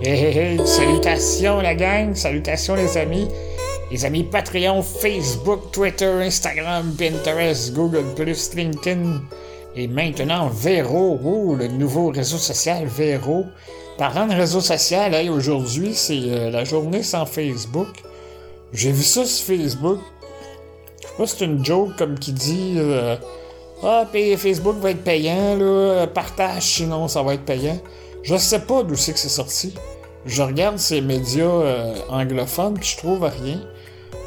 Salutations la gang, salutations les amis, les amis Patreon, Facebook, Twitter, Instagram, Pinterest, Google+, LinkedIn et maintenant Vero, le nouveau réseau social Vero. Parlant de réseau social, aujourd'hui c'est euh, la journée sans Facebook. J'ai vu ça sur Facebook. Je sais pas c'est une joke comme qui dit euh, Ah, Facebook va être payant, là, partage sinon ça va être payant. Je sais pas d'où c'est que c'est sorti. Je regarde ces médias euh, anglophones, puis je trouve rien.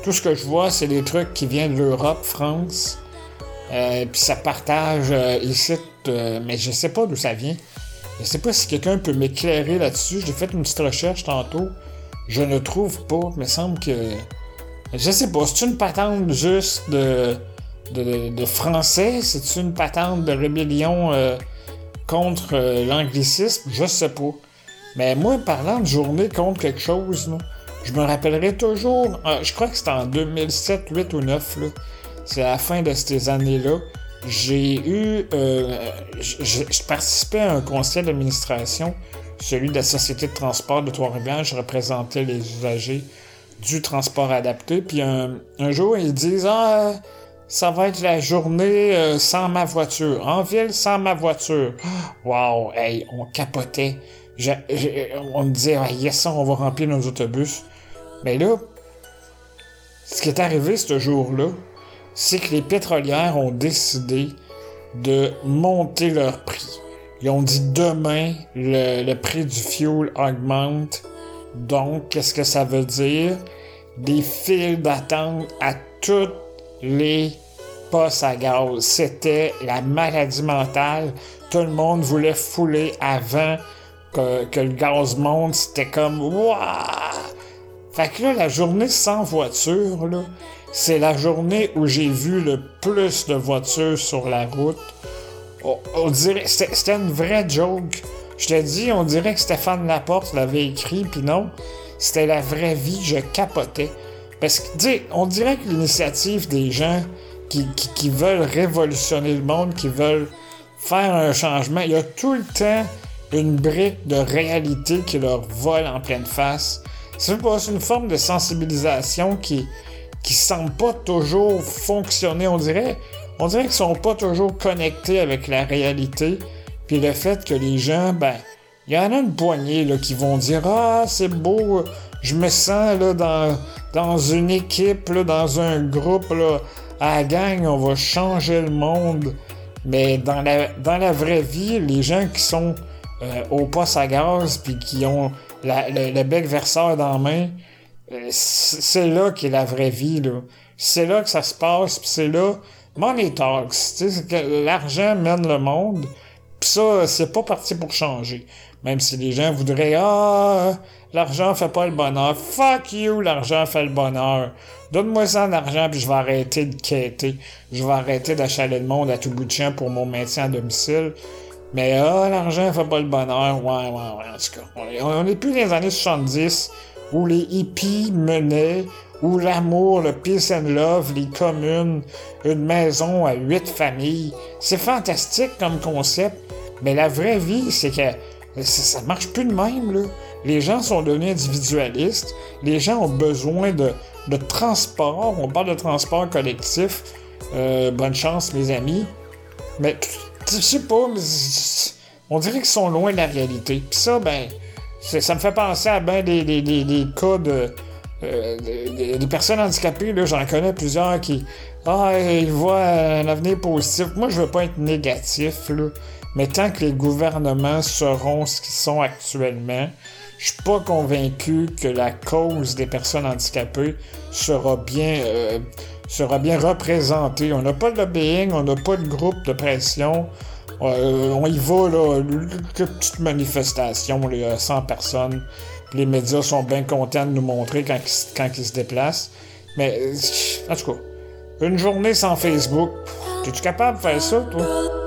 Tout ce que je vois, c'est des trucs qui viennent de l'Europe, France, euh, puis ça partage euh, ici, mais je sais pas d'où ça vient. Je sais pas si quelqu'un peut m'éclairer là-dessus. J'ai fait une petite recherche tantôt. Je ne trouve pas. Il me semble que. Je sais pas. C'est une patente juste de, de, français? C'est une patente de rébellion contre l'anglicisme? Je sais pas. Mais moi, parlant de journée contre quelque chose, je me rappellerai toujours, euh, je crois que c'était en 2007, 8 ou 9, c'est la fin de ces années-là, j'ai eu, euh, je, participais à un conseil d'administration, celui de la Société de transport de Trois-Rivières, je représentais les usagers du transport adapté, puis un, jour, ils disent, ah, ça va être la journée euh, sans ma voiture, en ville sans ma voiture. Wow, hey, on capotait on me disait, ah, yes, on va remplir nos autobus. Mais là, ce qui est arrivé ce jour-là, c'est que les pétrolières ont décidé de monter leur prix. Ils ont dit demain, le, prix du fuel augmente. Donc, qu'est-ce que ça veut dire? Des files d'attente à toutes les postes à gaz. C'était la maladie mentale. Tout le monde voulait fouler avant que, le gaz monte, c'était comme Wouah! Fait que là, la journée sans voiture, là, c'est la journée où j'ai vu le plus de voitures sur la route. On, dirait, c'était une vraie joke. Je te dis, on dirait que Stéphane Laporte l'avait écrit, puis non, c'était la vraie vie, je capotais. Parce que, on dirait que l'initiative des gens qui, veulent révolutionner le monde, qui veulent faire un changement, il y a tout le temps une brique de réalité qui leur vole en pleine face. C'est une forme de sensibilisation qui qui semble pas toujours fonctionner. On dirait, on dirait qu'ils sont pas toujours connectés avec la réalité. Puis le fait que les gens, ben, il y en a une poignée qui vont dire Ah, c'est beau, je me sens là, dans, dans une équipe, là, dans un groupe, là, à la gang, on va changer le monde. Mais dans la, dans la vraie vie, les gens qui sont euh, au poste à gaz, puis qui ont le, bec verseur dans la main, euh, c'est là qu'est la vraie vie. C'est là que ça se passe, puis c'est là... Money talks, c'est que l'argent mène le monde, puis ça, c'est pas parti pour changer. Même si les gens voudraient « Ah, l'argent fait pas le bonheur. » Fuck you, l'argent fait le bonheur. Donne-moi ça l'argent, puis je vais arrêter de quêter. Je vais arrêter d'achaler le monde à tout bout de champ pour mon maintien à domicile. Mais ah, l'argent fait pas le bonheur. Ouais, ouais, ouais, en tout cas. On n'est plus dans les années 70 où les hippies menaient, où l'amour, le peace and love, les communes, une maison à huit familles. C'est fantastique comme concept, mais la vraie vie, c'est que ça marche plus de même, là. Les gens sont devenus individualistes. Les gens ont besoin de, de transport. On parle de transport collectif. Euh, bonne chance, mes amis. Mais je sais pas, mais on dirait qu'ils sont loin de la réalité. Puis ça, ben, ça me fait penser à ben des, des, des, cas de, euh, des personnes handicapées, j'en connais plusieurs qui, ah, ils voient un avenir positif. Moi, je veux pas être négatif, là, mais tant que les gouvernements seront ce qu'ils sont actuellement, je suis pas convaincu que la cause des personnes handicapées sera bien, euh, sera bien représentée. On n'a pas de lobbying, on n'a pas de groupe de pression. Euh, on y va, là, une petite manifestation, les 100 personnes. Les médias sont bien contents de nous montrer quand, quand ils se déplacent. Mais, en tout cas, une journée sans Facebook, es-tu capable de faire ça, toi?